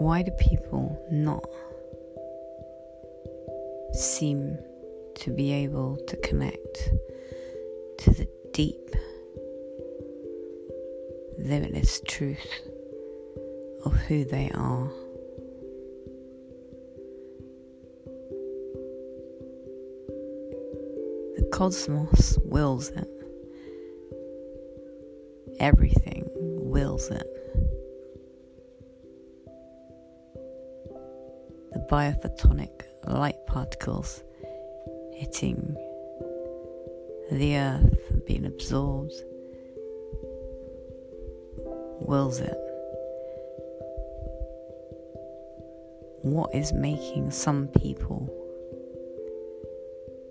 why do people not seem to be able to connect to the deep, limitless truth of who they are? The cosmos wills it. Everything wills it. Biophotonic light particles hitting the earth and being absorbed wills it. What is making some people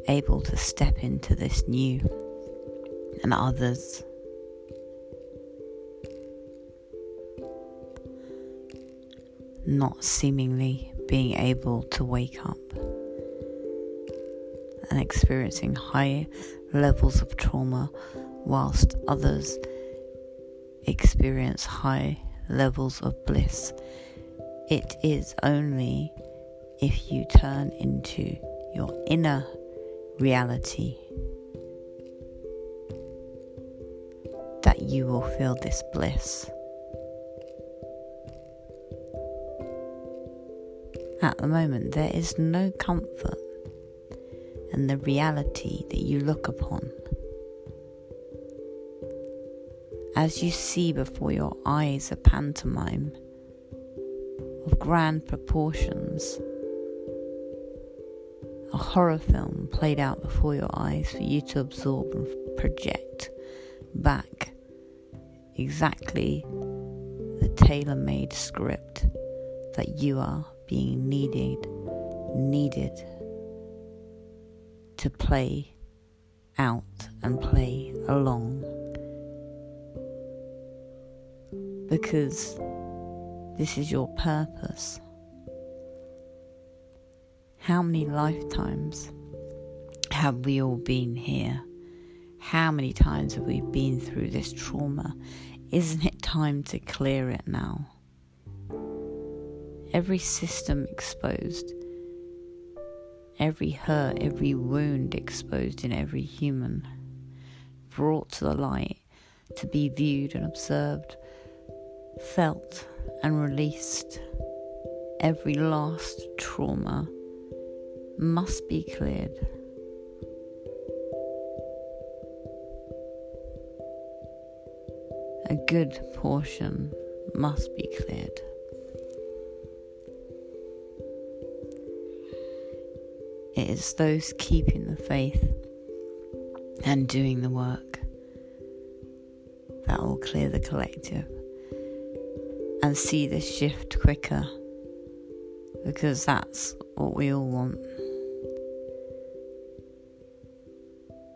able to step into this new and others not seemingly being able to wake up and experiencing high levels of trauma, whilst others experience high levels of bliss. It is only if you turn into your inner reality that you will feel this bliss. At the moment, there is no comfort in the reality that you look upon. As you see before your eyes a pantomime of grand proportions, a horror film played out before your eyes for you to absorb and project back exactly the tailor made script that you are being needed, needed to play out and play along. Because this is your purpose. How many lifetimes have we all been here? How many times have we been through this trauma? Isn't it time to clear it now? Every system exposed, every hurt, every wound exposed in every human, brought to the light to be viewed and observed, felt and released. Every last trauma must be cleared. A good portion must be cleared. It is those keeping the faith and doing the work that will clear the collective and see the shift quicker because that's what we all want.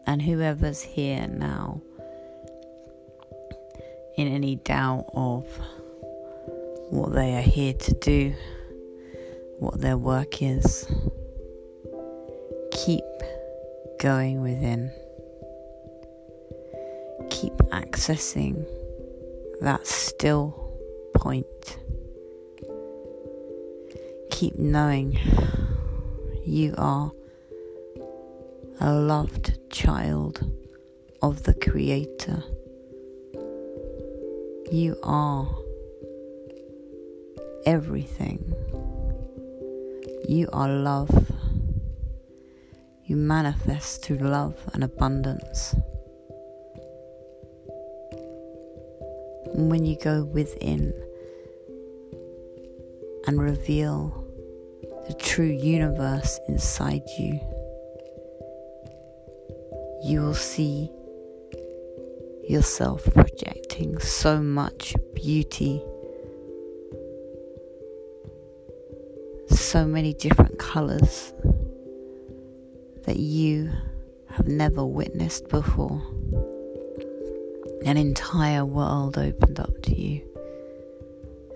And whoever's here now in any doubt of what they are here to do, what their work is going within. Keep accessing that still point. Keep knowing you are a loved child of the Creator. You are everything. You are love you manifest through love and abundance. And when you go within and reveal the true universe inside you, you will see yourself projecting so much beauty, so many different colors that you have never witnessed before. An entire world opened up to you,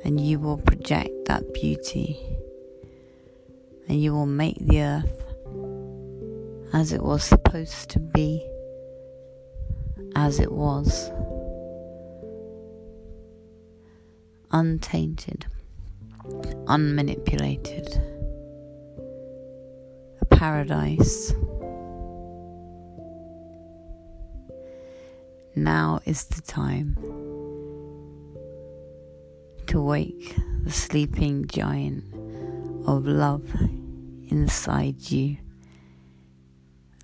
and you will project that beauty, and you will make the earth as it was supposed to be, as it was, untainted, unmanipulated, paradise. Now is the time to wake the sleeping giant of love inside you.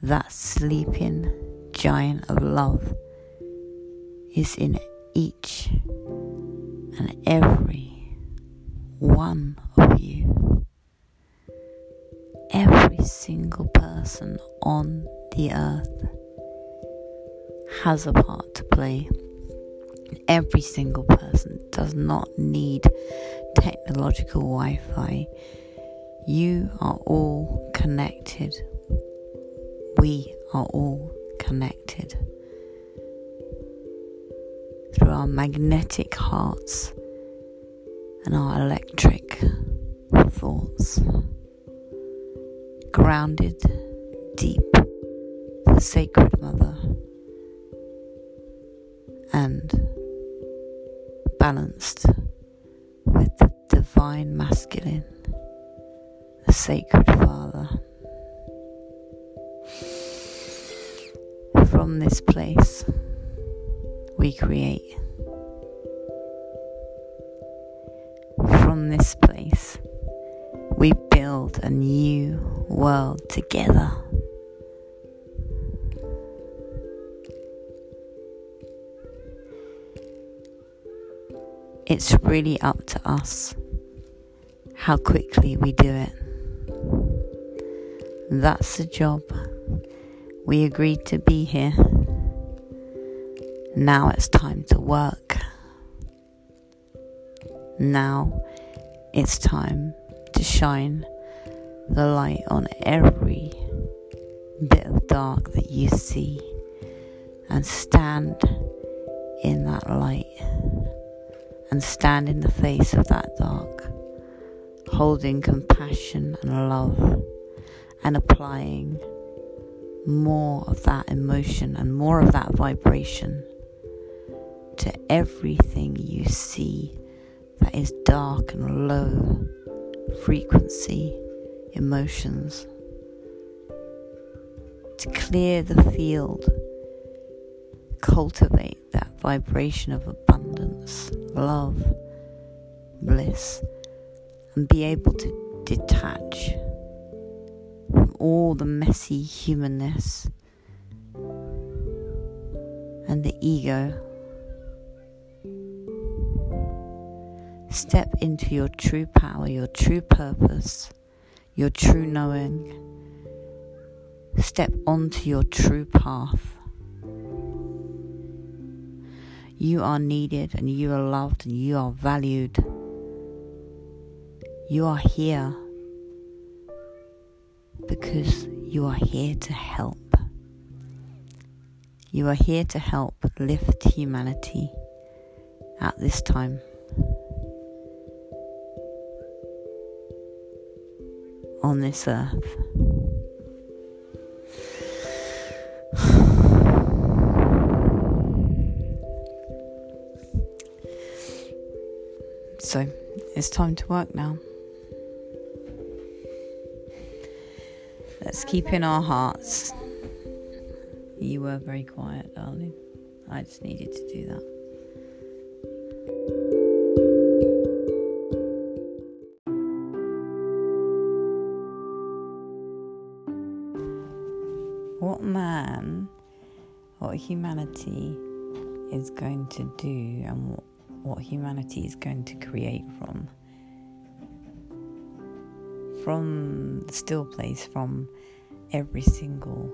That sleeping giant of love is in each and every one of you. Single person on the earth has a part to play. Every single person does not need technological Wi Fi. You are all connected. We are all connected through our magnetic hearts and our electric thoughts. Grounded deep, the Sacred Mother, and balanced with the Divine Masculine, the Sacred Father. From this place, we create. From this place, we build a new world together. It's really up to us how quickly we do it. That's the job. We agreed to be here. Now it's time to work. Now it's time to shine the light on every bit of dark that you see and stand in that light and stand in the face of that dark, holding compassion and love and applying more of that emotion and more of that vibration to everything you see that is dark and low frequency emotions. To clear the field, cultivate that vibration of abundance, love, bliss, and be able to detach from all the messy humanness and the ego Step into your true power, your true purpose, your true knowing. Step onto your true path. You are needed and you are loved and you are valued. You are here because you are here to help. You are here to help lift humanity at this time. On this earth. So it's time to work now. Let's keep in our hearts. You were very quiet, darling. I just needed to do that. What man, what humanity is going to do and what, what humanity is going to create from. From the still place, from every single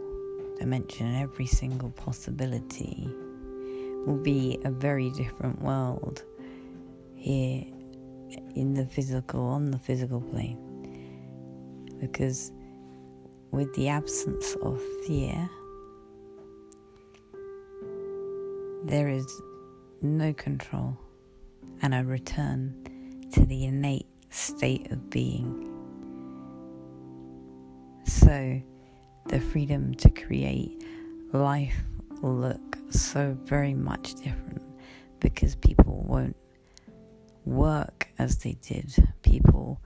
dimension, and every single possibility, will be a very different world here in the physical, on the physical plane. Because with the absence of fear, there is no control and a return to the innate state of being. So, the freedom to create life will look so very much different because people won't work as they did. People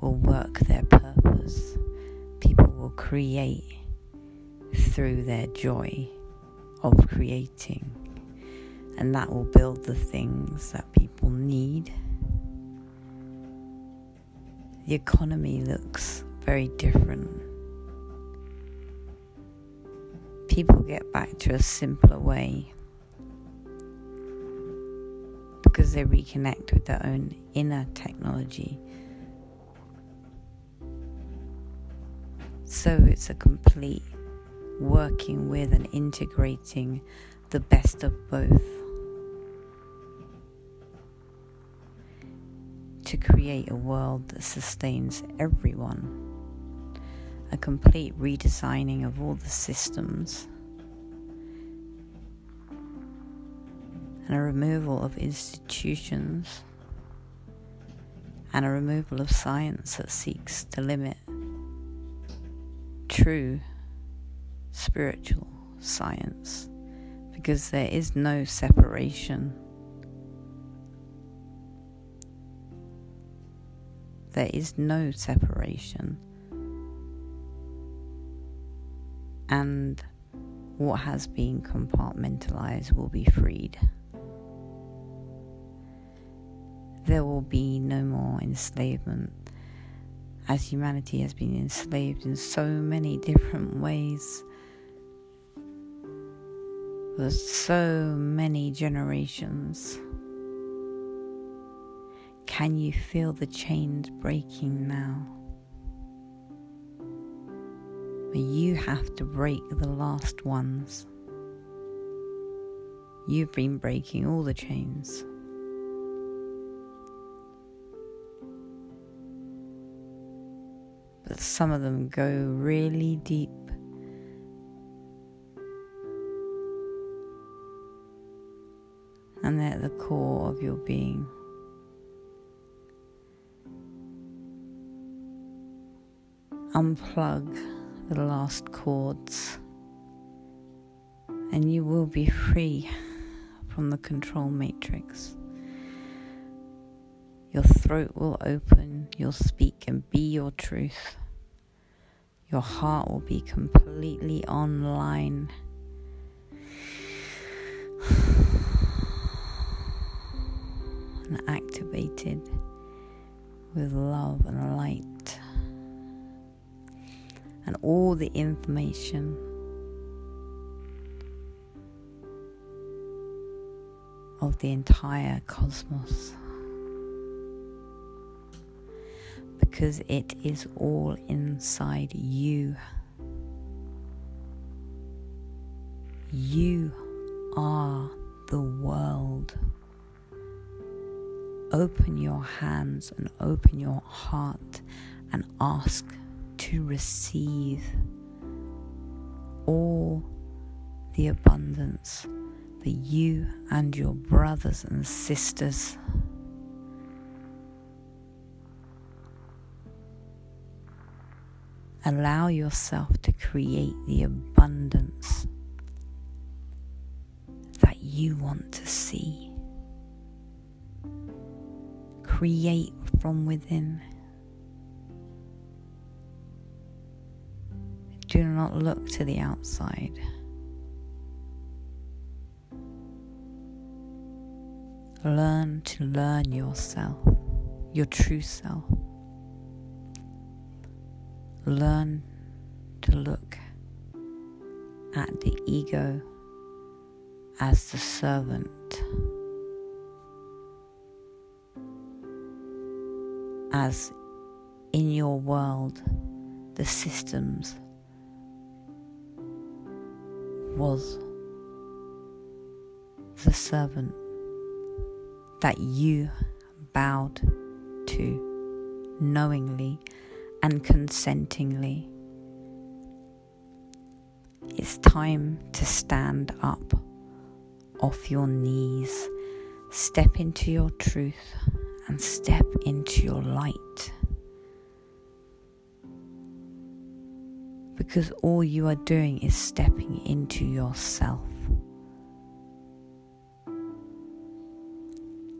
will work their purpose. People will create through their joy of creating. And that will build the things that people need. The economy looks very different. People get back to a simpler way because they reconnect with their own inner technology. So it's a complete working with and integrating the best of both to create a world that sustains everyone. A complete redesigning of all the systems and a removal of institutions and a removal of science that seeks to limit true spiritual science because there is no separation. There is no separation. And what has been compartmentalized will be freed. There will be no more enslavement as humanity has been enslaved in so many different ways for so many generations. Can you feel the chains breaking now? But you have to break the last ones. You've been breaking all the chains. But some of them go really deep. and they're at the core of your being. Unplug the last cords, and you will be free from the control matrix. Throat will open, you'll speak and be your truth. Your heart will be completely online. And activated with love and light. And all the information of the entire cosmos because it is all inside you. You are the world open your hands and open your heart and ask to receive all the abundance that you and your brothers and sisters allow yourself to create the abundance that you want to see create from within. Do not look to the outside. Learn to learn yourself, your true self. Learn to look at the ego as the servant as in your world the systems was the servant that you bowed to knowingly and consentingly. It's time to stand up off your knees, step into your truth and step into your light. Because all you are doing is stepping into yourself.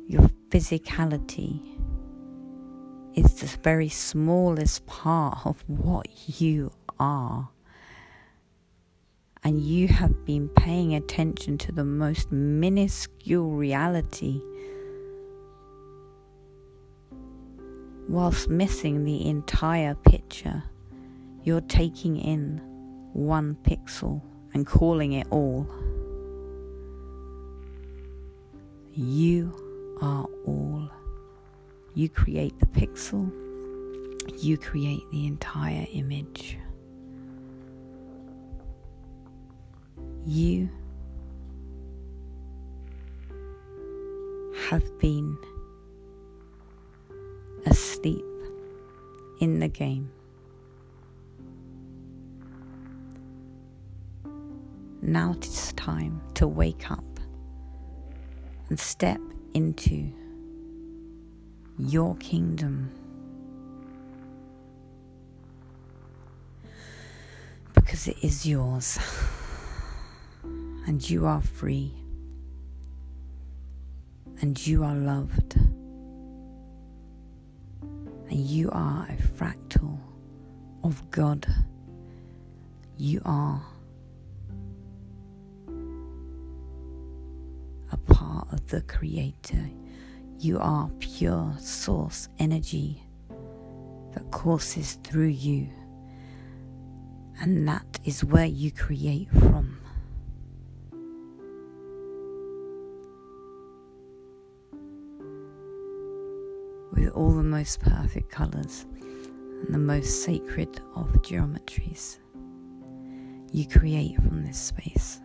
Your physicality is the very smallest part of what you are. And you have been paying attention to the most minuscule reality whilst missing the entire picture. You're taking in one pixel and calling it all. You are all. You create the pixel, you create the entire image. You have been asleep in the game. Now it's time to wake up and step into your kingdom. Because it is yours and you are free and you are loved and you are a fractal of God. You are a part of the Creator. You are pure source energy that courses through you, and that is where you create from. With all the most perfect colours and the most sacred of geometries, you create from this space.